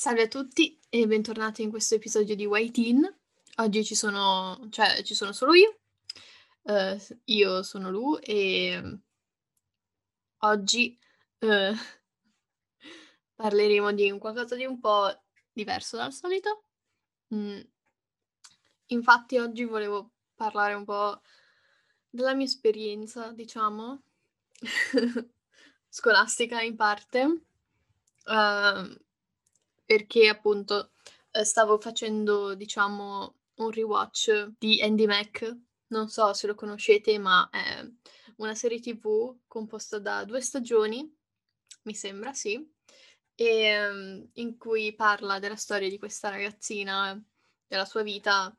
Salve a tutti e bentornati in questo episodio di White In. Oggi ci sono, cioè, ci sono solo io. Uh, io sono Lu e oggi uh, parleremo di qualcosa di un po' diverso dal solito. Mm. Infatti oggi volevo parlare un po' della mia esperienza, diciamo, scolastica in parte, uh, perché appunto eh, stavo facendo, diciamo, un rewatch di Andy Mac. Non so se lo conoscete, ma è una serie TV composta da due stagioni, mi sembra, sì, e, um, in cui parla della storia di questa ragazzina, della sua vita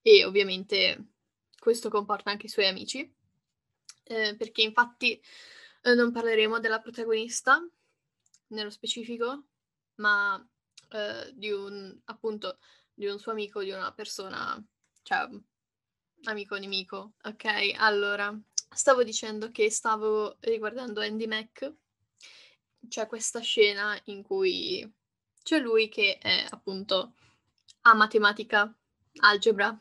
e ovviamente questo comporta anche i suoi amici, eh, perché infatti eh, non parleremo della protagonista nello specifico, ma eh, di un appunto di un suo amico, di una persona, cioè amico nemico. Ok, allora stavo dicendo che stavo riguardando Andy Mac c'è questa scena in cui c'è lui che è appunto a matematica, algebra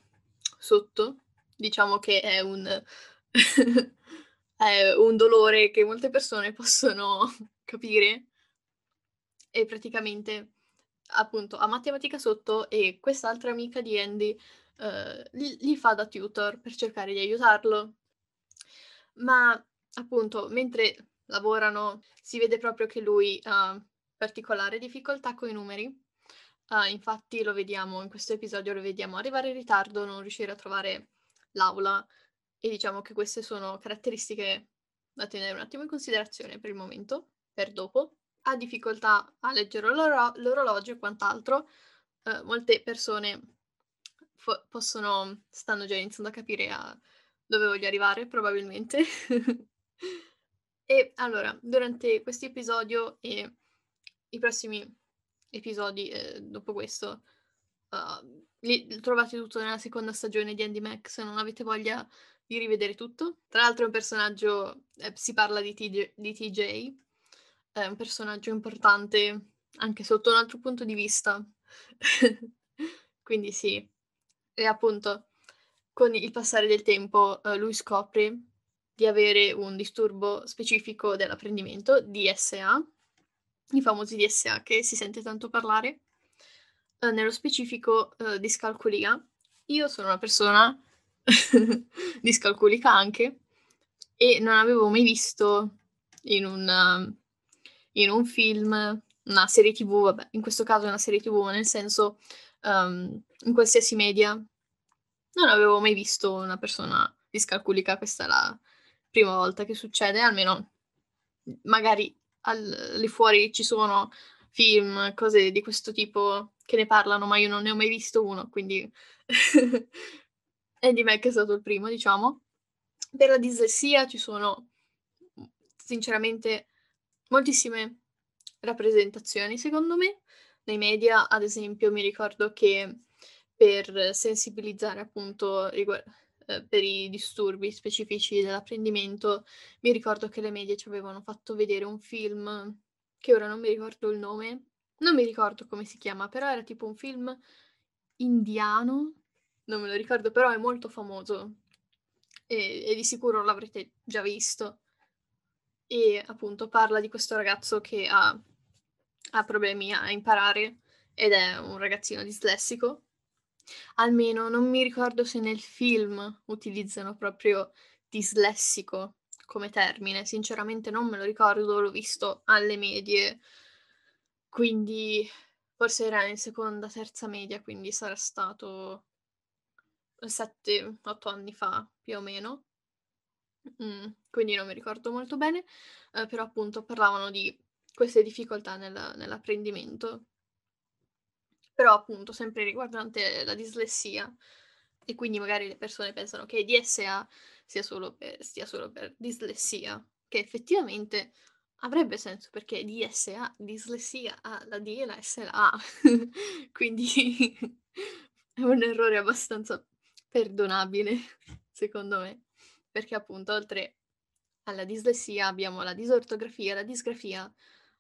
sotto, diciamo che è un, è un dolore che molte persone possono capire. E praticamente appunto a matematica sotto e quest'altra amica di Andy gli, gli fa da tutor per cercare di aiutarlo ma appunto mentre lavorano, si vede proprio che lui ha particolare difficoltà con i numeri. Uh, infatti lo vediamo in questo episodio, lo vediamo arrivare in ritardo, non riuscire a trovare l'aula e diciamo che queste sono caratteristiche da tenere un attimo in considerazione per il momento, per dopo. Ha difficoltà a leggere l'oro- l'orologio e quant'altro. Uh, molte persone fo- possono, stanno già iniziando a capire a dove voglio arrivare, probabilmente. E allora, durante questo episodio e i prossimi episodi eh, dopo questo, uh, li trovate tutto nella seconda stagione di Andy Mac se non avete voglia di rivedere tutto. Tra l'altro è un personaggio, eh, si parla di, TJ, di TJ, è un personaggio importante anche sotto un altro punto di vista. Quindi sì. E appunto, con il passare del tempo, uh, lui scopre di avere un disturbo specifico dell'apprendimento, DSA, i famosi DSA che si sente tanto parlare, eh, nello specifico eh, discalculia. Io sono una persona discalculica anche e non avevo mai visto in un, in un film, una serie tv, vabbè, in questo caso è una serie tv, nel senso um, in qualsiasi media, non avevo mai visto una persona discalculica, questa è la, prima volta che succede, almeno magari al, lì fuori ci sono film, cose di questo tipo che ne parlano, ma io non ne ho mai visto uno, quindi Andy Mac è stato il primo, diciamo. Per la dislessia ci sono sinceramente moltissime rappresentazioni, secondo me. Nei media, ad esempio, mi ricordo che per sensibilizzare appunto riguardo eh, per i disturbi specifici dell'apprendimento, mi ricordo che le medie ci avevano fatto vedere un film che ora non mi ricordo il nome, non mi ricordo come si chiama, però era tipo un film indiano, non me lo ricordo, però è molto famoso e, e di sicuro l'avrete già visto. E appunto parla di questo ragazzo che ha, ha problemi a imparare ed è un ragazzino dislessico. Almeno non mi ricordo se nel film utilizzano proprio dislessico come termine, sinceramente non me lo ricordo, l'ho visto alle medie, quindi forse era in seconda, terza media, quindi sarà stato 7-8 anni fa più o meno. Mm, quindi non mi ricordo molto bene, eh, però appunto parlavano di queste difficoltà nel, nell'apprendimento. Però appunto sempre riguardante la dislessia e quindi magari le persone pensano che DSA sia solo per, stia solo per dislessia, che effettivamente avrebbe senso perché DSA, dislessia, ha la D e la S la A, quindi è un errore abbastanza perdonabile secondo me, perché appunto oltre alla dislessia abbiamo la disortografia, la disgrafia,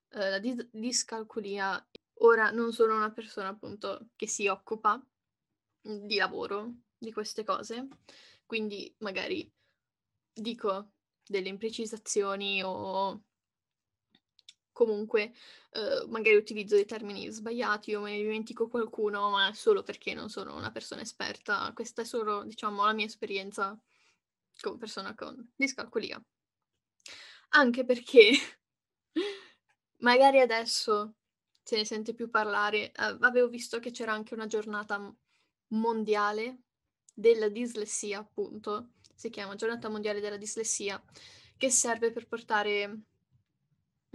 eh, la dis- discalculia Ora non sono una persona appunto che si occupa di lavoro di queste cose, quindi magari dico delle imprecisazioni o comunque eh, magari utilizzo dei termini sbagliati o me ne dimentico qualcuno, ma solo perché non sono una persona esperta. Questa è solo, diciamo, la mia esperienza come persona con discalculia. Anche perché magari adesso se ne sente più parlare. Uh, avevo visto che c'era anche una giornata mondiale della dislessia, appunto. Si chiama Giornata Mondiale della Dislessia, che serve per portare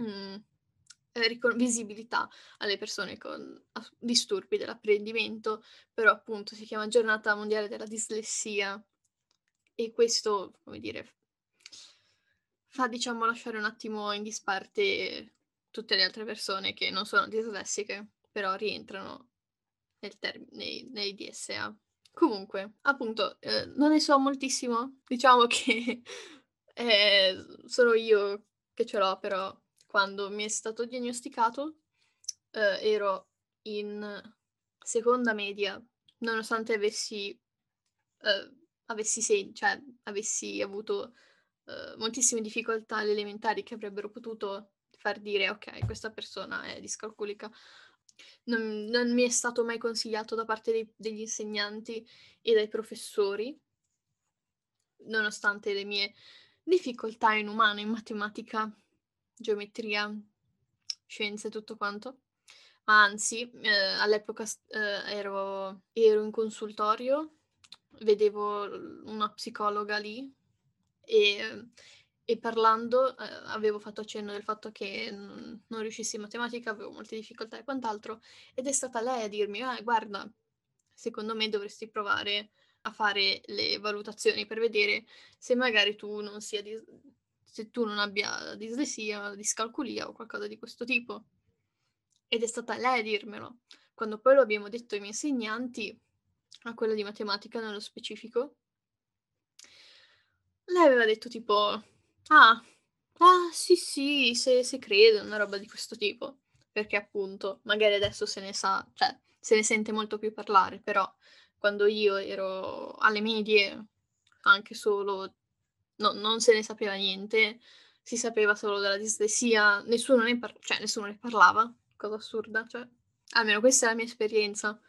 mm, ricon- visibilità alle persone con disturbi dell'apprendimento, però appunto si chiama Giornata Mondiale della Dislessia e questo, come dire, fa diciamo lasciare un attimo in disparte tutte le altre persone che non sono dislessiche, però rientrano term- nei, nei DSA. Comunque, appunto, eh, non ne so moltissimo, diciamo che eh, sono io che ce l'ho, però quando mi è stato diagnosticato eh, ero in seconda media, nonostante avessi, eh, avessi, sen- cioè, avessi avuto eh, moltissime difficoltà elementari che avrebbero potuto far dire ok, questa persona è discalculica. Non, non mi è stato mai consigliato da parte dei, degli insegnanti e dai professori, nonostante le mie difficoltà in umano, in matematica, geometria, scienze, tutto quanto. Ma anzi, eh, all'epoca eh, ero, ero in consultorio, vedevo una psicologa lì e, e parlando eh, avevo fatto accenno del fatto che non, non riuscissi in matematica, avevo molte difficoltà e quant'altro, ed è stata lei a dirmi, ah, guarda, secondo me dovresti provare a fare le valutazioni per vedere se magari tu non sia di, se tu non abbia dislessia, discalculia o qualcosa di questo tipo. Ed è stata lei a dirmelo. Quando poi lo abbiamo detto ai miei insegnanti, a quella di matematica nello specifico, lei aveva detto tipo, ah, ah sì sì, se, se crede, una roba di questo tipo. Perché appunto, magari adesso se ne sa, cioè, se ne sente molto più parlare, però quando io ero alle medie, anche solo no, non se ne sapeva niente, si sapeva solo della dislessia, nessuno ne, par- cioè, nessuno ne parlava, cosa assurda, cioè, almeno questa è la mia esperienza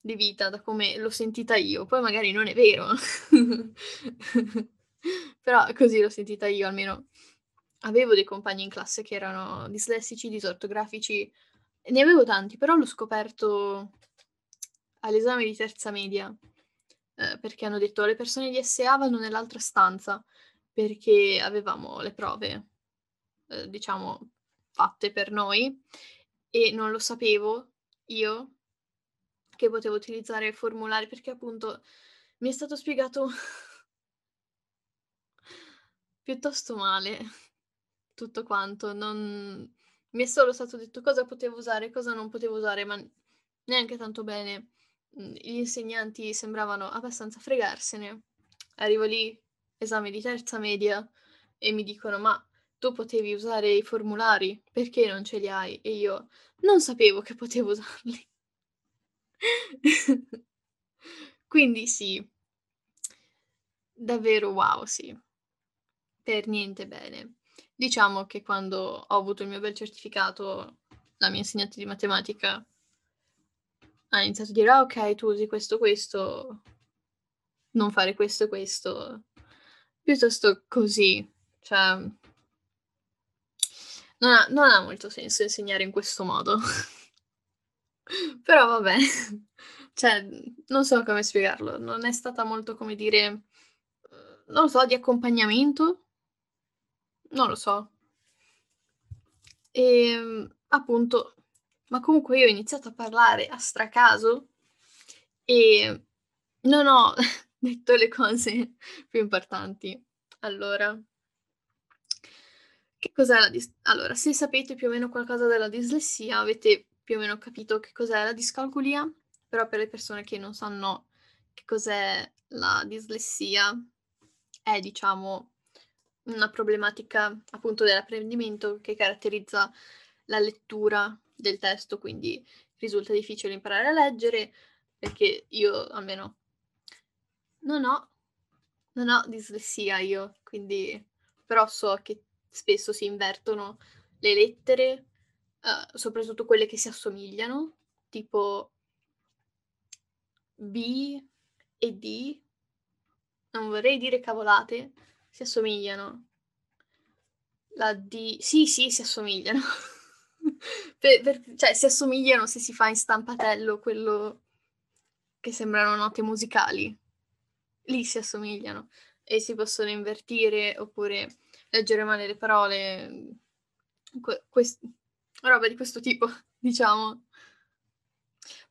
di vita, da come l'ho sentita io, poi magari non è vero, però così l'ho sentita io, almeno avevo dei compagni in classe che erano dislessici, disortografici, ne avevo tanti, però l'ho scoperto all'esame di terza media, eh, perché hanno detto le persone di SA vanno nell'altra stanza perché avevamo le prove, eh, diciamo, fatte per noi e non lo sapevo io che potevo utilizzare formulari perché appunto mi è stato spiegato piuttosto male tutto quanto, non... mi è solo stato detto cosa potevo usare cosa non potevo usare, ma neanche tanto bene. Mhmm, gli insegnanti sembravano abbastanza fregarsene. Arrivo lì, esame di terza media, e mi dicono: Ma tu potevi usare i formulari, perché non ce li hai? E io non sapevo che potevo usarli. Quindi sì, davvero wow, sì. Per niente bene. Diciamo che quando ho avuto il mio bel certificato, la mia insegnante di matematica ha iniziato a dire: "Ah okay, tu usi questo, questo, non fare questo e questo." Piuttosto così, cioè non ha non ha molto senso insegnare in questo modo. Però vabbè, cioè, non so come spiegarlo, non è stata molto, come dire, uhm, non lo so, di accompagnamento? Non lo so. Ehm, appunto ma comunque io ho iniziato a parlare a stracaso e non ho detto le cose più importanti. Allora, che cos'è la dis allora, se sapete più o meno qualcosa della dislessia, avete più o meno capito che cos'è la discalculia, però per le persone che non sanno che cos'è la dislessia, è diciamo una problematica appunto dell'apprendimento che caratterizza la lettura del testo, quindi risulta difficile imparare a leggere, perché io almeno non ho, non ho dislessia io, quindi però so che spesso si invertono le lettere, uh, soprattutto quelle che si assomigliano, tipo B e D, non vorrei dire cavolate, si assomigliano. La D, sì, sì, si assomigliano. per, per, cioè, si assomigliano se si fa in stampatello quello che sembrano note musicali. Lì si assomigliano e si possono invertire oppure leggere male le parole. Que- quest- roba di questo tipo, diciamo.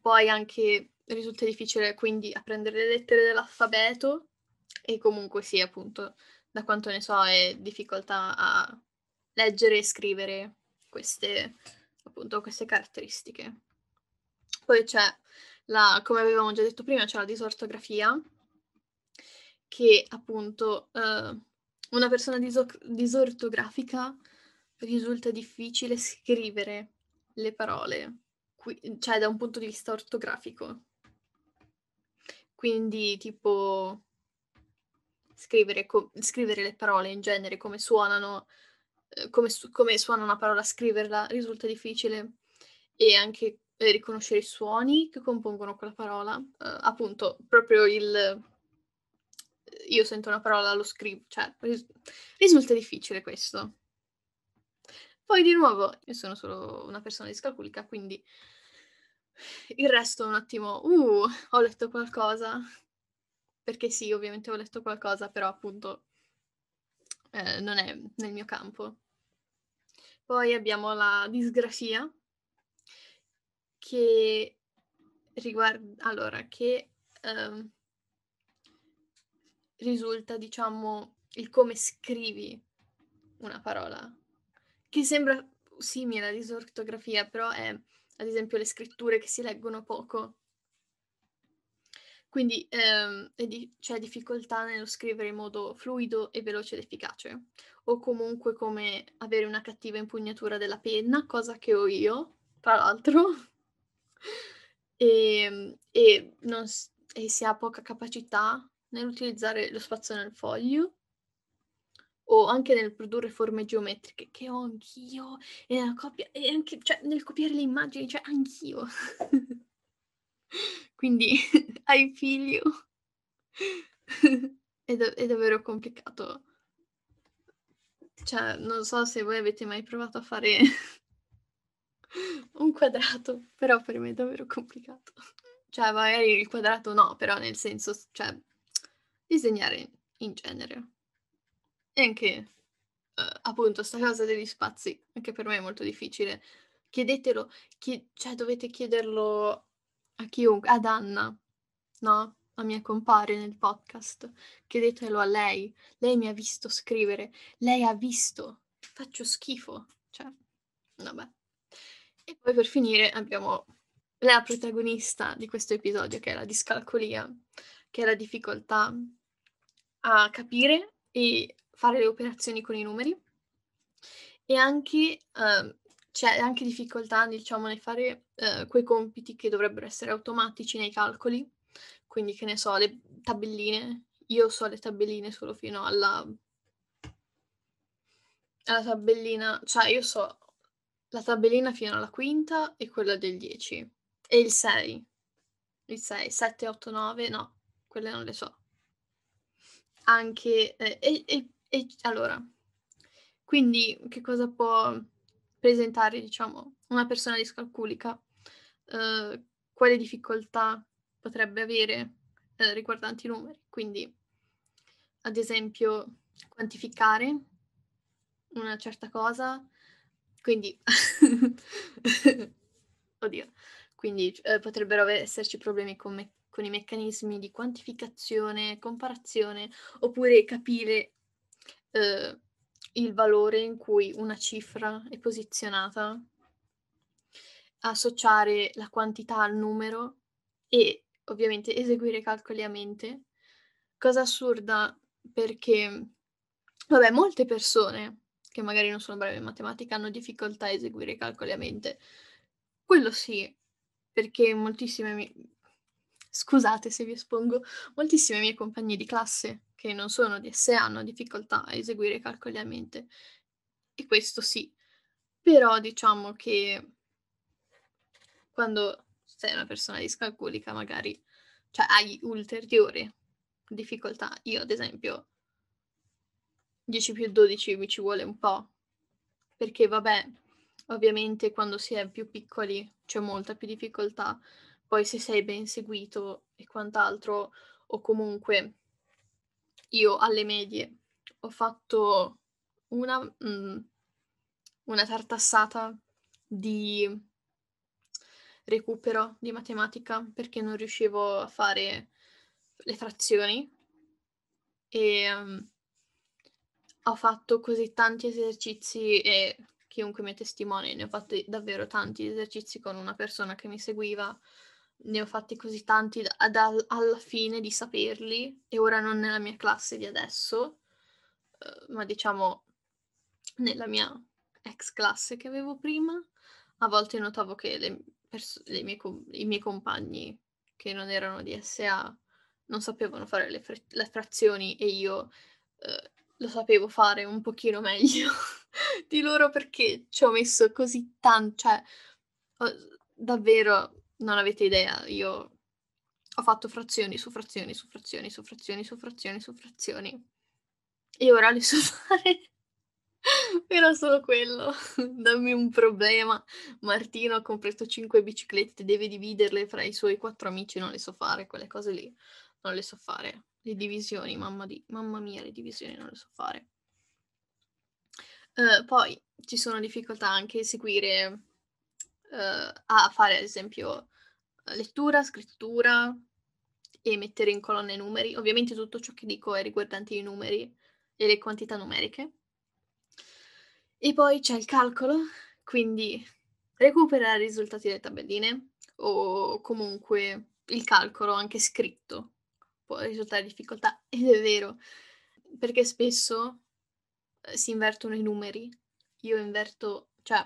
Poi anche risulta difficile quindi apprendere le lettere dell'alfabeto e comunque sì, appunto, da quanto ne so, è difficoltà a leggere e scrivere queste, appunto, queste caratteristiche. Poi c'è la, come avevamo già detto prima, c'è la disortografia, che appunto eh, una persona diso- disortografica risulta difficile scrivere le parole, qui- cioè da un punto di vista ortografico. Quindi tipo scrivere, co- scrivere le parole in genere, come suonano, eh, come, su- come suona una parola, scriverla risulta difficile e anche eh, riconoscere i suoni che compongono quella parola. Uh, appunto, proprio il... Io sento una parola, lo scrivo, cioè ris- risulta difficile questo. Poi di nuovo, io sono solo una persona discalculica, quindi il resto un attimo, uh, ho letto qualcosa, perché sì, ovviamente ho letto qualcosa, però appunto eh, non è nel mio campo. Poi abbiamo la disgrafia, che riguarda, allora, che eh, risulta, diciamo, il come scrivi una parola, che sembra simile alla disortografia, però è, ad esempio, le scritture che si leggono poco quindi ehm, di- c'è difficoltà nello scrivere in modo fluido e veloce ed efficace, o comunque come avere una cattiva impugnatura della penna, cosa che ho io, tra l'altro, e, ehm, e, non, e si ha poca capacità nell'utilizzare lo spazio nel foglio o anche nel produrre forme geometriche, che ho anch'io, e, copia, e anche cioè, nel copiare le immagini, cioè anch'io. Quindi hai figlio. è, da- è davvero complicato. Cioè, non so se voi avete mai provato a fare un quadrato, però per me è davvero complicato. Cioè, magari il quadrato no, però nel senso, cioè, disegnare in genere. E anche, uh, appunto, sta cosa degli spazi, anche per me è molto difficile. Chiedetelo, chi- cioè dovete chiederlo a chiunque, ad Anna, no? La mia compare nel podcast. Chiedetelo a lei. Lei mi ha visto scrivere. Lei ha visto. Faccio schifo. Cioè, vabbè. E poi per finire abbiamo la protagonista di questo episodio, che è la discalcolia, che è la difficoltà a capire e fare le operazioni con i numeri e anche uh, c'è anche difficoltà, diciamo, nel fare eh, quei compiti che dovrebbero essere automatici nei calcoli, quindi che ne so, le tabelline. Io so le tabelline solo fino alla, alla tabellina, cioè io so la tabellina fino alla quinta e quella del 10 e il 6. Il 6, 7, 8, 9, no, quelle non le so. Anche, eh, e, e, e allora, quindi che cosa può presentare, diciamo, una persona discalculica, eh, quale difficoltà potrebbe avere eh, riguardanti i numeri. Quindi, ad esempio, quantificare una certa cosa, quindi, oddio, quindi eh, potrebbero esserci problemi con, me- con i meccanismi di quantificazione, comparazione, oppure capire eh, il valore in cui una cifra è posizionata, associare la quantità al numero e ovviamente eseguire calcoli a mente, cosa assurda perché, vabbè, molte persone che magari non sono brave in matematica hanno difficoltà a eseguire calcoli a mente, Quello sì, perché moltissime mie scusate se vi espongo, moltissime mie compagne di classe che non sono DSE hanno difficoltà a eseguire i calcoli a mente. E questo sì. Però diciamo che quando sei una persona discalculica magari cioè hai ulteriore difficoltà. Io ad esempio 10 più 12 mi ci vuole un po', perché vabbè, ovviamente quando si è più piccoli c'è molta più difficoltà, poi se sei ben seguito e quant'altro, o comunque io alle medie ho fatto una, mh, una tartassata di recupero di matematica perché non riuscivo a fare le frazioni e um, ho fatto così tanti esercizi e chiunque mi testimoni, ne ho fatti davvero tanti esercizi con una persona che mi seguiva, ne ho fatti così tanti ad, al, alla fine di saperli e ora non nella mia classe di adesso, uh, ma diciamo nella mia ex classe che avevo prima, a volte notavo che le, pers- le mie com- i miei compagni che non erano di SA non sapevano fare le, fre- le frazioni e io uh, lo sapevo fare un pochino meglio di loro perché ci ho messo così tanto, cioè ho, davvero non avete idea, io ho fatto frazioni su frazioni su frazioni su frazioni su frazioni su frazioni e ora le so fare. Era solo quello. Dammi un problema. Martino ha comprato 5 biciclette, deve dividerle fra i suoi quattro amici, non le so fare, quelle cose lì. Non le so fare. Le divisioni, mamma, di... mamma mia, le divisioni non le so fare. Uh, poi ci sono difficoltà anche a seguire, uh, a fare ad esempio lettura, scrittura e mettere in colonne i numeri. Ovviamente tutto ciò che dico è riguardante i numeri e le quantità numeriche. E poi c'è il calcolo, quindi recuperare i risultati delle tabelline o comunque il calcolo anche scritto può risultare difficoltà ed è vero perché spesso eh, si invertono i numeri. Io inverto, cioè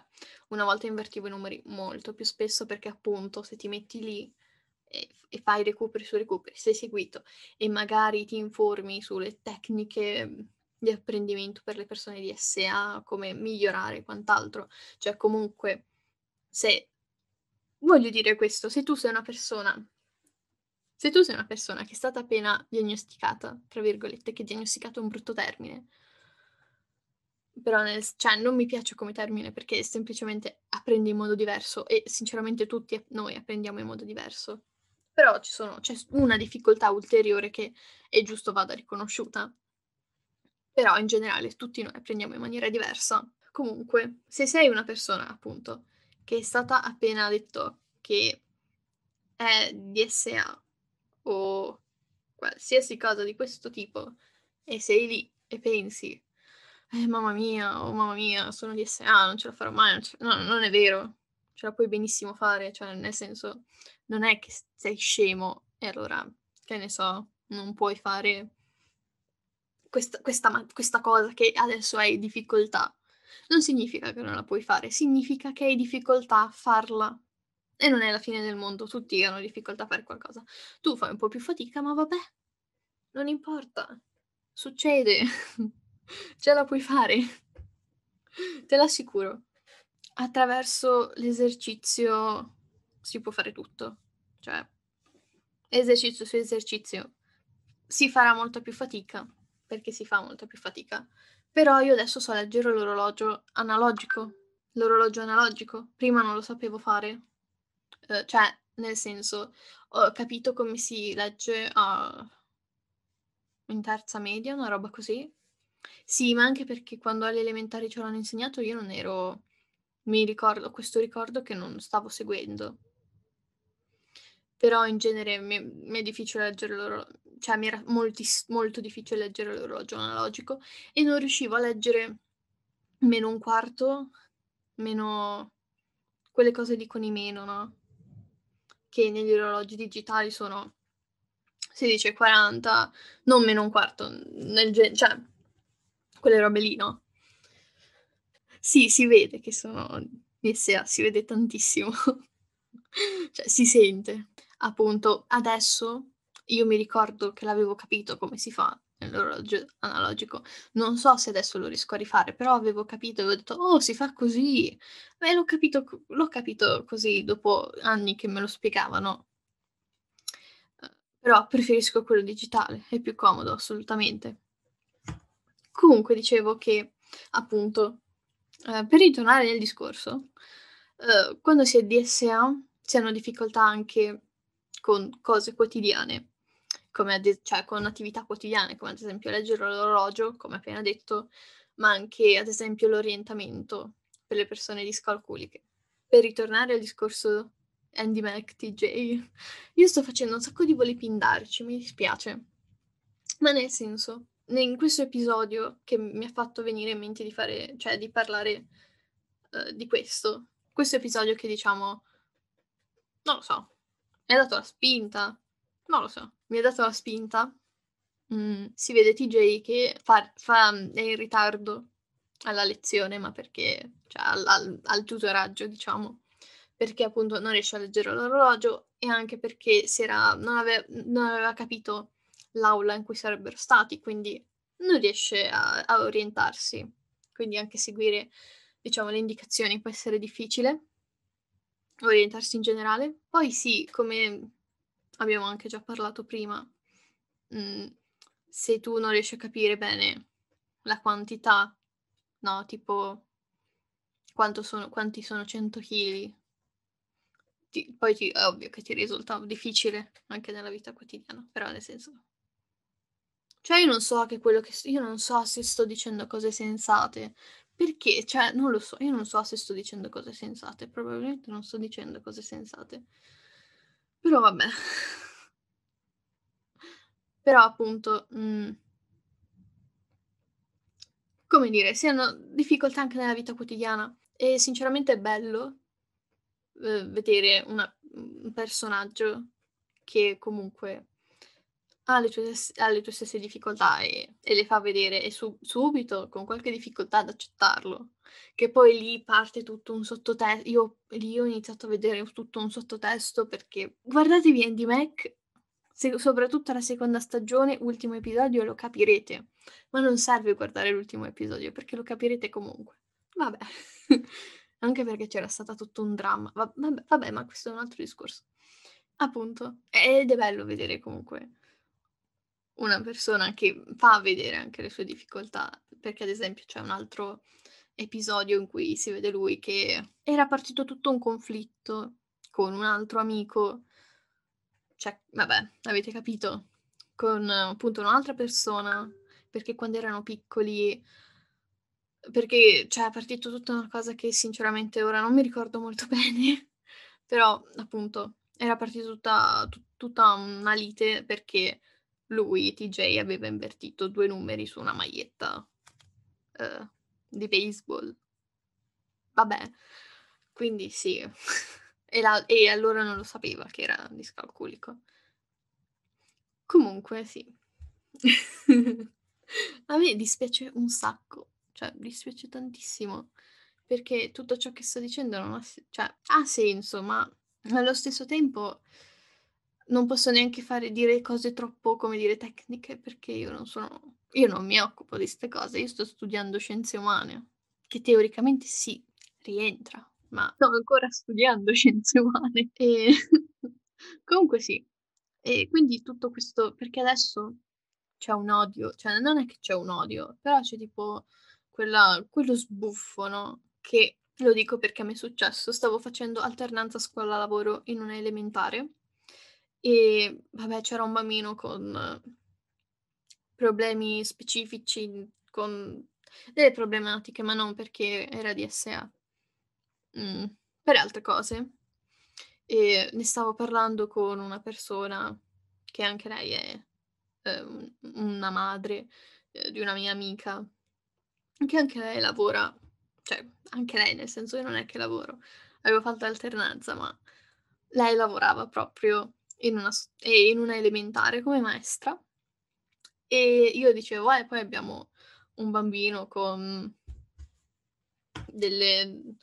una volta invertivo i numeri molto più spesso perché appunto se ti metti lì e, e fai recuperi su recuperi, sei seguito e magari ti informi sulle tecniche di apprendimento per le persone di SA, come migliorare e quant'altro. Cioè, comunque, se voglio dire questo, se tu sei una persona, se tu sei una persona che è stata appena diagnosticata, tra virgolette, che diagnosticato è un brutto termine, però nel, cioè, non mi piace come termine perché semplicemente apprendi in modo diverso e sinceramente tutti noi apprendiamo in modo diverso. Però sono, c'è una difficoltà ulteriore che è giusto vada riconosciuta però in generale tutti noi apprendiamo in maniera diversa. Comunque, se sei una persona, appunto, che è stata appena detto che è DSA o qualsiasi cosa di questo tipo e sei lì e pensi, eh mamma mia, oh mamma mia, sono DSA, non ce la farò mai, non, ce... no, non è vero, ce la puoi benissimo fare, cioè nel senso, non è che sei scemo e allora, che ne so, non puoi fare questa, questa, questa cosa che adesso hai difficoltà, non significa che non la puoi fare, significa che hai difficoltà a farla. E non è la fine del mondo, tutti hanno difficoltà a fare qualcosa. Tu fai un po' più fatica, ma vabbè, non importa. Succede. Ce la puoi fare. Te l'assicuro. Attraverso l'esercizio si può fare tutto. Cioè, esercizio su esercizio si farà molta più fatica, perché si fa molta più fatica. Però io adesso so leggere l'orologio analogico, l'orologio analogico. Prima non lo sapevo fare. Uh, cioè, nel senso, ho capito come si legge uh, in terza media, una roba così. Sì, ma anche perché quando alle elementari ce l'hanno insegnato io non ero... Mi ricordo, questo ricordo che non stavo seguendo. Però in genere mi, mi è difficile leggere l'orologio cioè mi era moltis- molto difficile leggere l'orologio analogico e non riuscivo a leggere meno un quarto, meno quelle cose lì con i meno, no? Che negli orologi digitali sono 16,40, non meno un quarto, nel gen- cioè quelle robe lì, no? Sì, si vede che sono DSA, si vede tantissimo. cioè si sente. Appunto, adesso io mi ricordo che l'avevo capito come si fa nell'orologio analogico. Non so se adesso lo riesco a rifare, però avevo capito e avevo detto: "Oh, si fa così". Beh, l'ho capito l'ho capito così dopo anni che me lo spiegavano. Uhm, però preferisco quello digitale, è più comodo assolutamente. Comunque dicevo che, appunto, ehm, per ritornare nel discorso, uhm, quando si è DSA si hanno difficoltà anche con cose quotidiane, ad cioè con attività quotidiane, come ad esempio leggere l'orologio, come appena detto, ma anche ad esempio l'orientamento per le persone discalculiche. Per ritornare al discorso Andy Mac, TJ, io sto facendo un sacco di voli pindarci, mi dispiace. Ma nel senso, in questo episodio che mi ha fatto venire in mente di fare cioè di parlare, uhm, di questo, questo episodio che diciamo non lo so, mi ha dato la spinta, non lo so, mi ha dato la spinta. Mhmm, si vede TJ che fa fa è in ritardo alla lezione, ma perché cioè al al al tutoraggio diciamo, perché appunto non riesce a leggere l'orologio e anche perché era non ave non aveva capito l'aula in cui sarebbero stati, quindi non riesce a a orientarsi. Quindi anche seguire, diciamo, le indicazioni può essere difficile. Orientarsi in generale. Poi sì, come abbiamo anche già parlato prima, mhmm, se tu non riesci a capire bene la quantità, no, tipo sono quanti sono 100 chili ti poi ti è ovvio che ti risulta difficile anche nella vita quotidiana, però nel senso cioè io non so che quello che io non so se sto dicendo cose sensate, perché cioè non lo so, io non so se sto dicendo cose sensate, probabilmente non sto dicendo cose sensate. Però vabbè. Però appunto, mhmm come dire, si hanno difficoltà anche nella vita quotidiana e sinceramente è bello, uhm, vedere un personaggio che comunque ha le tue ha le tue stesse difficoltà e e le fa vedere e su subito, con qualche difficoltà ad accettarlo. Che poi lì parte tutto un sottote io lì ho iniziato a vedere tutto un sottotesto perché guardatevi Andy Mac, se soprattutto la seconda stagione, ultimo episodio, lo capirete. Ma non serve guardare l'ultimo episodio perché lo capirete comunque. Vabbè. Anche perché c'era stata tutto un dramma. Va vabbè vabbè, ma questo è un altro discorso. Appunto, ed è bello vedere comunque una persona che fa vedere anche le sue difficoltà, perché ad esempio c'è un altro episodio in cui si vede lui che era partito tutto un conflitto con un altro amico, cioè vabbè, avete capito, con appunto un'altra persona, perché quando erano piccoli perché cioè è partito tutta una cosa che sinceramente ora non mi ricordo molto bene, però appunto era partita tutta tu tutta una lite perché lui, TJ, aveva invertito 2 numeri su una maglietta, uhm, di baseball. Vabbè, quindi sì. E la e allora non lo sapeva che era discalculico. Comunque sì. A me dispiace un sacco, cioè dispiace tantissimo, perché tutto ciò che sto dicendo non ha cioè ha senso, ma allo stesso tempo non posso neanche fare dire cose troppo, come dire, tecniche, perché io non sono io non mi occupo di 'ste cose, io sto studiando scienze umane, che teoricamente sì, rientra, ma sto ancora studiando scienze umane. E comunque sì. E quindi tutto questo perché adesso c'è un odio, cioè non è che c'è un odio, però c'è tipo quella quello sbuffo, no, che lo dico perché m'è successo, stavo facendo alternanza scuola-lavoro in una elementare e vabbè c'era un bambino con problemi specifici, con delle problematiche, ma non perché era DSA. Mhmm, per altre cose. E ne stavo parlando con una persona che anche lei è, ehm, una madre, ehm, di una mia amica, che anche lei lavora cioè anche lei, nel senso io non è che lavoro, avevo fatto alternanza, ma lei lavorava proprio in una in una elementare come maestra. E io dicevo: "Eh, poi abbiamo un bambino con" delle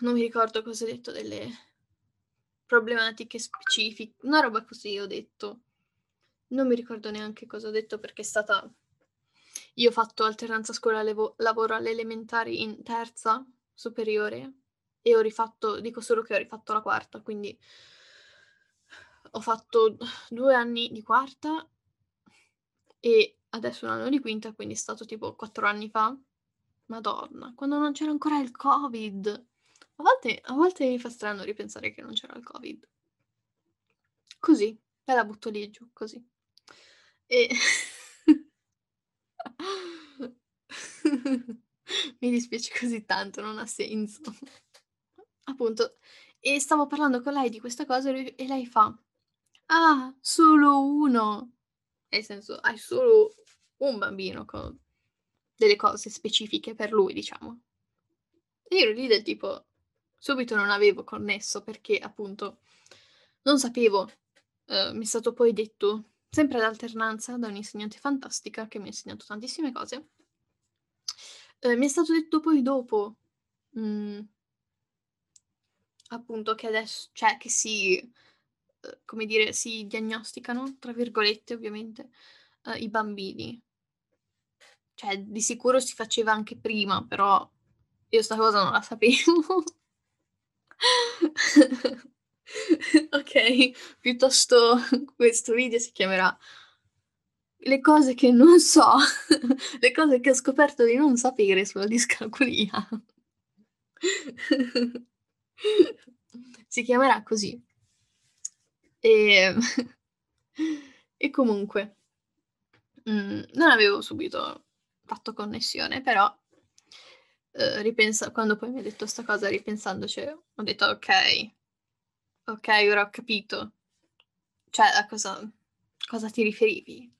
non mi ricordo cosa ho detto, delle problematiche specifiche, una roba così ho detto. Non mi ricordo neanche cosa ho detto perché è stata... Io ho fatto alternanza scuola-lavoro alle elementari in terza superiore e ho rifatto, dico solo che ho rifatto la quarta, quindi ho fatto due anni di quarta e adesso un anno di quinta, quindi è stato tipo quattro anni fa. Madonna, quando non c'era ancora il Covid. A volte, a volte mi fa strano ripensare che non c'era il Covid. Così, me la butto lì giù, così. E... mi dispiace così tanto, non ha senso. Appunto, e stavo parlando con lei di questa cosa e lei fa: "Ah, solo uno!" Nel senso, hai solo un bambino con delle cose specifiche per lui, diciamo. E io ero lì del tipo subito non avevo connesso perché appunto non sapevo. Uhm, mi è stato poi detto, sempre ad alternanza, da un'insegnante fantastica che mi ha insegnato tantissime cose. Uhm, mi è stato detto poi dopo, mhmm appunto che adesso cioè che si come dire, si "diagnosticano" tra virgolette ovviamente, uhm, i bambini. Cioè, di sicuro si faceva anche prima, però io 'sta cosa non la sapevo. Okay, piuttosto questo video si chiamerà "Le cose che non so, le cose che ho scoperto di non sapere sulla discalculia". Si chiamerà così. Ehm, e comunque, mhmm, non avevo subito fatto connessione, però, uhm, ripensa quando poi mi ha detto 'sta cosa ripensandoci ho detto: "Okay, okay, ora ho capito". Cioè a cosa cosa ti riferivi.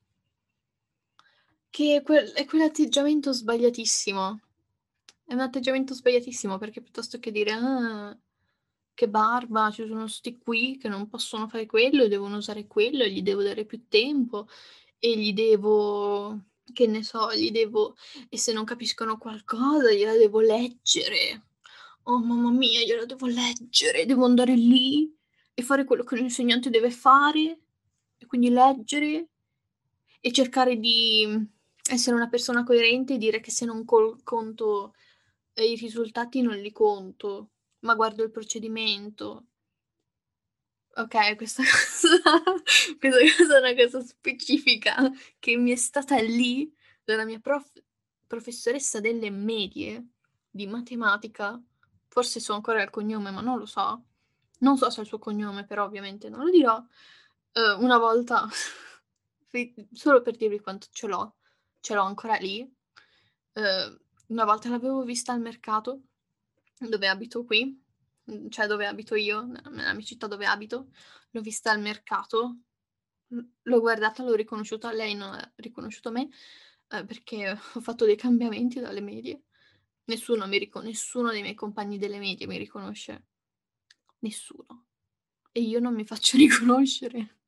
Che quel è quell'atteggiamento sbagliatissimo. È un atteggiamento sbagliatissimo perché piuttosto che dire: "Ah, che barba, ci sono 'sti qui che non possono fare quello devono usare quello gli devo dare più tempo e gli devo che ne so, gli devo e se non capiscono qualcosa gliela devo leggere. Oh mamma mia, gliela devo leggere, devo andare lì e fare quello che l'insegnante deve fare e quindi leggere e cercare di, essere una persona coerente e dire che se non col conto, ehm, i risultati non li conto, ma guardo il procedimento". Okay, questa cosa questa cosa è una cosa specifica che mi è stata lì dalla mia prof professoressa delle medie di matematica, forse so ancora il cognome, ma non lo so. Non so se è il suo cognome, però ovviamente non lo dirò. Uhm, una volta solo per dirvi quanto ce l'ho, ce l'ho ancora lì, uhm, una volta l'avevo vista al mercato, dove abito qui, mhmm, cioè dove abito io, nella mia città dove abito, l'ho vista al mercato, l'ho guardata, l'ho riconosciuta, lei non ha riconosciuto me, uhm, perché ho fatto dei cambiamenti dalle medie. Nessuno mi rico nessuno dei miei compagni delle medie mi riconosce. Nessuno. E io non mi faccio riconoscere.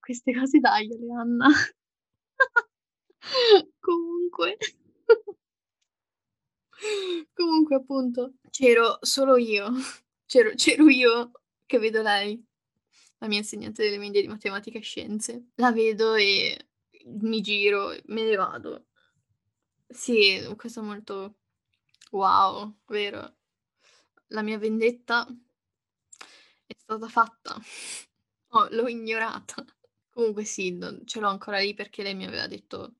Queste cose dagliele, Anna. Comunque comunque appunto c'ero solo io, c'ero c'ero io che vedo lei, la mia insegnante delle medie di matematica e scienze. La vedo e mi giro, me ne vado. Sì, questo è molto wow, vero. La mia vendetta è stata fatta. Oh, l'ho ignorata. Comunque sì, ce l'ho ancora lì perché lei mi aveva detto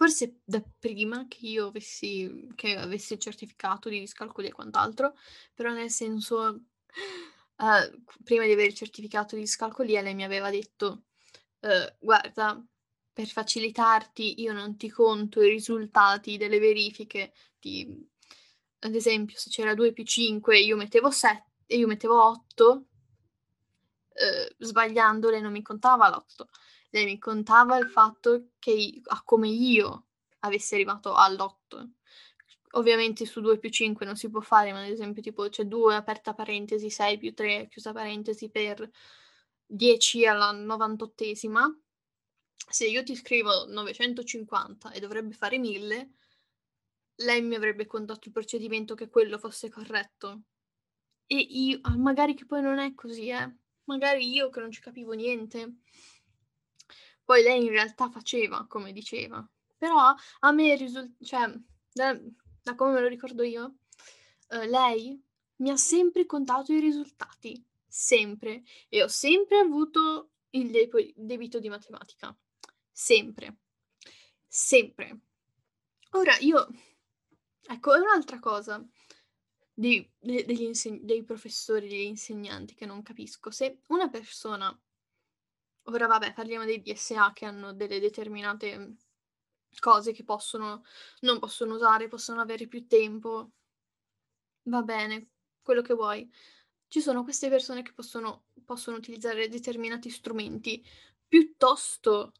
forse da prima che io avessi che avessi il certificato di discalcoli e quant'altro, però nel senso, q prima di avere il certificato di discalculia lei mi aveva detto: "Uhm, guarda, per facilitarti io non ti conto i risultati delle verifiche di" ad esempio se c'era 2+5 io mettevo set e io mettevo 8 uhm, sbagliando lei non mi contava l'8, lei mi contava il fatto che a come io avessi arrivato all'8. Ovviamente su 2+5 non si può fare, ma ad esempio tipo c'è 2 aperta parentesi, 6 più 3 chiusa parentesi per 10 alla 98esima. Se io ti scrivo 950 e dovrebbe fare 1000 lei mi avrebbe contato il procedimento che quello fosse corretto. E io ah, magari che poi non è così, eh. Magari io che non ci capivo niente. Poi lei in realtà faceva come diceva. Però a me risul cioè da da come me lo ricordo io, uhm, lei mi ha sempre contato i risultati, sempre. E ho sempre avuto il depo debito di matematica. Sempre. Sempre. Ora io ecco, è un'altra cosa di de degli inseg dei professori, degli insegnanti che non capisco. Se una persona ora vabbè parliamo dei DSA che hanno delle determinate cose che possono non possono usare, possono avere più tempo. Va bene, quello che vuoi. Ci sono queste persone che possono possono utilizzare determinati strumenti. Piuttosto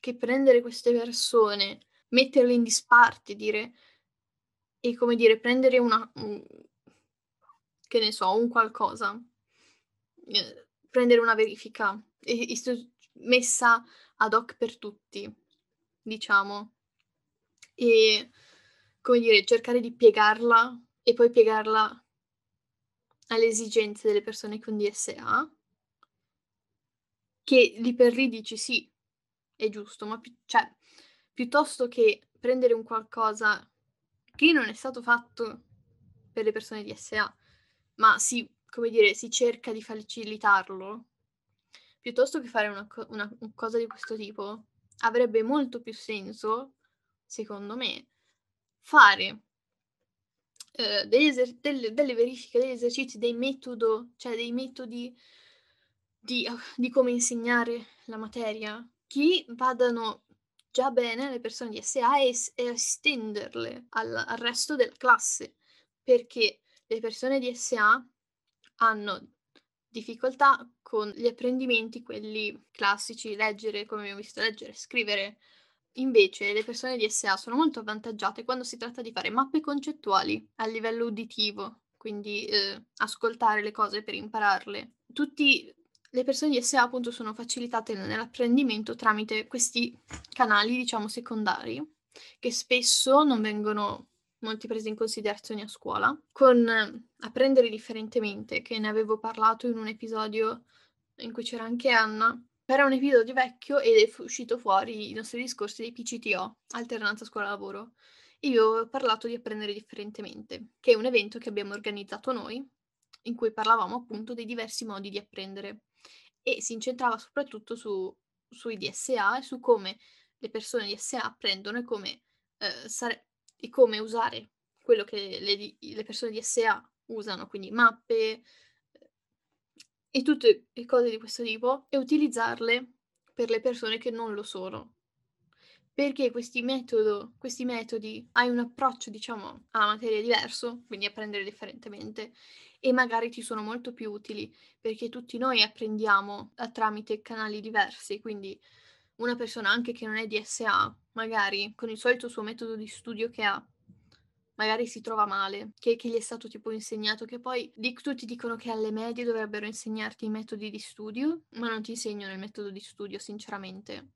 che prendere queste persone, metterle in disparte, dire e come dire, prendere una che ne so, un qualcosa, ehm, prendere una verifica e messa ad hoc per tutti, diciamo. E, come dire, cercare di piegarla e poi piegarla alle esigenze delle persone con DSA che lì per lì dici: "Sì, è giusto", ma pi cioè, piuttosto che prendere un qualcosa che non è stato fatto per le persone DSA, ma si come dire, si cerca di facilitarlo, piuttosto che fare una una un cosa di questo tipo, avrebbe molto più senso, secondo me, fare degli eser delle delle verifiche, degli esercizi, dei metodo cioè dei metodi di di come insegnare la materia, che vadano già bene alle persone DSA e es e estenderle al al resto della classe, perché le persone DSA hanno difficoltà con gli apprendimenti, quelli classici, leggere, come abbiamo visto, leggere scrivere. Invece le persone DSA sono molto avvantaggiate quando si tratta di fare mappe concettuali a livello uditivo, quindi, uhm, ascoltare le cose per impararle. Tutti le persone DSA appunto sono facilitate nell'apprendimento tramite questi canali, diciamo, secondari, che spesso non vengono molti presi in considerazione a scuola, con apprendere differentemente, che ne avevo parlato in un episodio in cui c'era anche Anna. Era un episodio vecchio ed è uscito fuori i nostri discorsi dei PCTO, alternanza scuola-lavoro. Io ho parlato di apprendere differentemente, che è un evento che abbiamo organizzato noi, in cui parlavamo appunto dei diversi modi di apprendere e si incentrava soprattutto su sui DSA e su come le persone DSA apprendono e come, uhm, sare e come usare quello che le di le persone DSA usano, quindi mappe, uhm, e tutte e cose di questo tipo, e utilizzarle per le persone che non lo sono. Perché questi metodo questi metodi hai un approccio, diciamo, alla materia diverso, quindi apprendere differentemente, e magari ti sono molto più utili, perché tutti noi apprendiamo, uhm, tramite canali diversi, quindi una persona anche che non è DSA, magari con il solito suo metodo di studio che ha, magari si trova male, che che gli è stato tipo insegnato che poi dic tutti dicono che alle medie dovrebbero insegnarti i metodi di studio, ma non ti insegnano il metodo di studio sinceramente.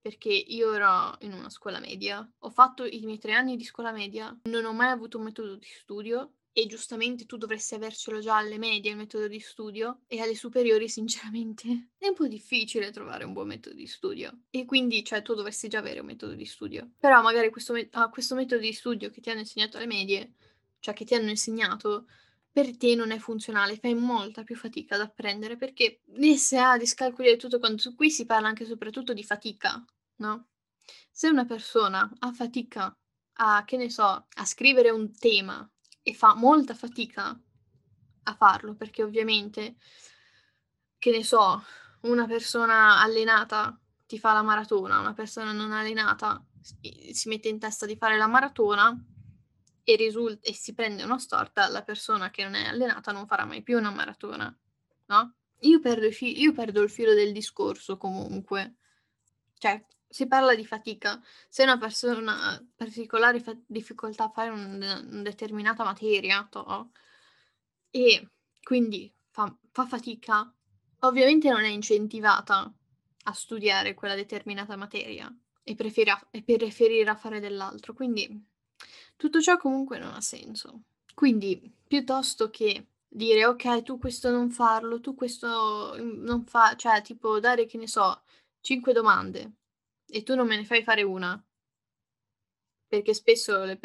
Perché io ero in una scuola media, ho fatto i miei 3 anni di scuola media, non ho mai avuto un metodo di studio e giustamente tu dovresti avercelo già alle medie il metodo di studio e alle superiori sinceramente. È un po' difficile trovare un buon metodo di studio. E quindi, cioè, tu dovresti già avere un metodo di studio. Però magari questo me a questo metodo di studio che ti hanno insegnato alle medie, cioè che ti hanno insegnato, per te non è funzionale, fai molta più fatica ad apprendere perché DSA, discalcoli e tutto quanto, qui si parla anche soprattutto di fatica, no, se una persona ha fatica a che ne so, a scrivere un tema e fa molta fatica a farlo, perché ovviamente, che ne so, una persona allenata ti fa la maratona, una persona non allenata si mette in testa di fare la maratona e risul e si prende una storta, la persona che non è allenata non farà mai più una maratona, no, io perdo fi io perdo il filo del discorso comunque. Cioè, si parla di fatica. Se una persona ha particolari fa difficoltà a fare un un determinata materia, toh, e quindi fa fa fatica, ovviamente non è incentivata a studiare quella determinata materia e preferirà e preferirà fare dell'altro. Quindi tutto ciò comunque non ha senso. Quindi piuttosto che dire ok, tu questo non farlo, tu questo non fa, cioè tipo dare che ne so, cinque domande e tu non me ne fai fare una. Perché spesso le,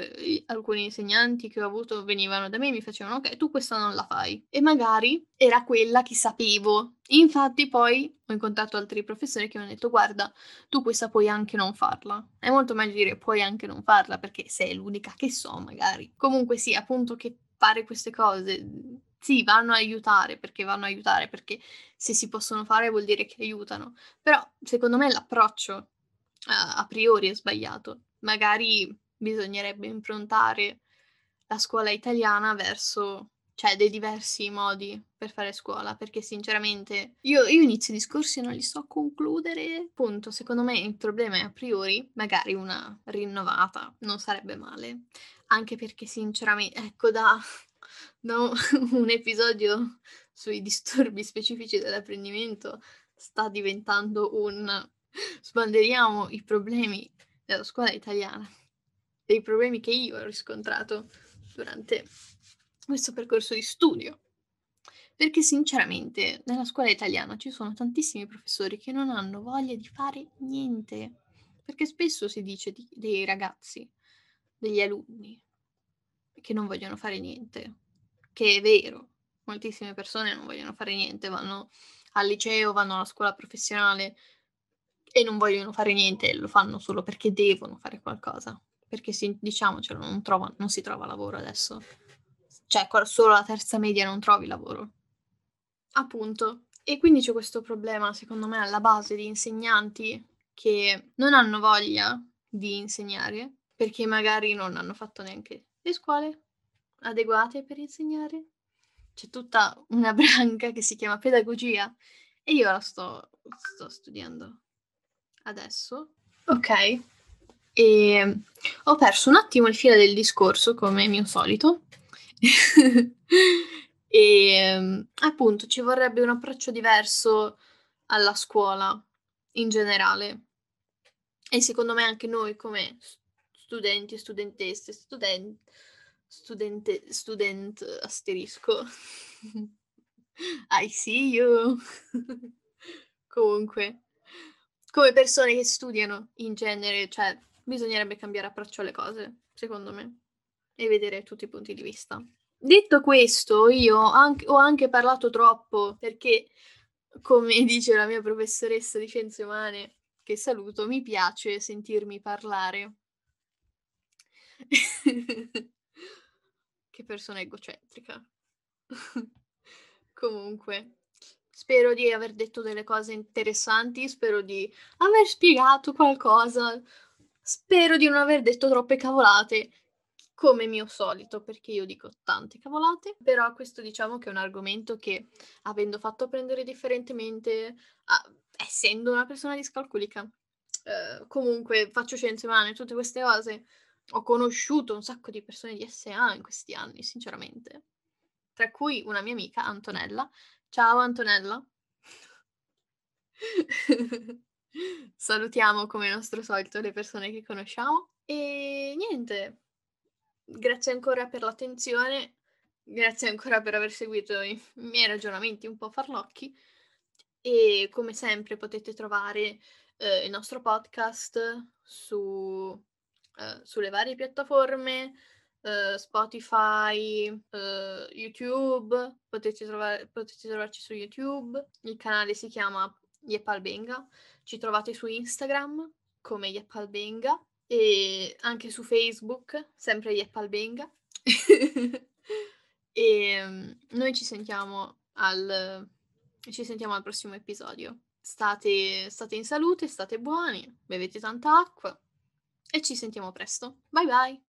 alcuni insegnanti che ho avuto venivano da me e mi facevano ok, tu questa non la fai. E magari era quella che sapevo. Infatti poi ho incontrato altri professori che mi hanno detto guarda, tu questa puoi anche non farla. È molto meglio dire puoi anche non farla perché sei l'unica che so magari. Comunque sì, appunto che fare queste cose sì, vanno a aiutare perché vanno a aiutare perché se si possono fare vuol dire che aiutano. Però secondo me l'approccio a, priori è sbagliato. Magari bisognerebbe improntare la scuola italiana verso cioè dei diversi modi per fare scuola, perché sinceramente io, io inizio i discorsi e non li so concludere. Punto, secondo me il problema è a priori, magari una rinnovata non sarebbe male, anche perché sinceramente, ecco, da, da un episodio sui disturbi specifici dell'apprendimento sta diventando un sbanderiamo i problemi della scuola italiana, dei problemi che io ho riscontrato durante questo percorso di studio. Perché sinceramente nella scuola italiana ci sono tantissimi professori che non hanno voglia di fare niente. Perché spesso si dice di, dei ragazzi, degli alunni, che non vogliono fare niente. Che è vero, moltissime persone non vogliono fare niente, vanno al liceo, vanno alla scuola professionale, e non vogliono fare niente, lo fanno solo perché devono fare qualcosa. Perché si, diciamocelo, non, trova, non si trova lavoro adesso. Cioè, solo la terza media non trovi lavoro. Appunto. E quindi c'è questo problema, secondo me, alla base di insegnanti che non hanno voglia di insegnare perché magari non hanno fatto neanche le scuole adeguate per insegnare. C'è tutta una branca che si chiama pedagogia e io la sto, sto studiando adesso. Ok. E ho perso un attimo il filo del discorso, come mio solito. e appunto ci vorrebbe un approccio diverso alla scuola in generale. E secondo me anche noi come studenti, studentesse, student, studente, student asterisco. I see you. Comunque, come persone che studiano in genere, cioè bisognerebbe cambiare approccio alle cose, secondo me, e vedere tutti i punti di vista. Detto questo, io anche, ho anche parlato troppo perché, come dice la mia professoressa di scienze umane, che saluto, mi piace sentirmi parlare. che persona egocentrica. Comunque, Spero di aver detto delle cose interessanti, spero di aver spiegato qualcosa, spero di non aver detto troppe cavolate, come mio solito, perché io dico tante cavolate, però questo diciamo che è un argomento che, avendo fatto apprendere differentemente, ah, essendo una persona discalculica, eh, comunque faccio scienze umane, tutte queste cose, ho conosciuto un sacco di persone di SA in questi anni, sinceramente, tra cui una mia amica, Antonella, Ciao Antonella. Salutiamo come nostro solito le persone che conosciamo e niente. Grazie ancora per l'attenzione, grazie ancora per aver seguito i miei ragionamenti un po' farlocchi e come sempre potete trovare eh, il nostro podcast su, eh, sulle varie piattaforme uh, Spotify, uh, YouTube, potete, trovare, potete trovarci su YouTube, il canale si chiama Yepalbenga, ci trovate su Instagram come Yepalbenga e anche su Facebook, sempre Yepalbenga. e um, noi ci sentiamo al ci sentiamo al prossimo episodio. State, state in salute, state buoni, bevete tanta acqua e ci sentiamo presto. Bye bye!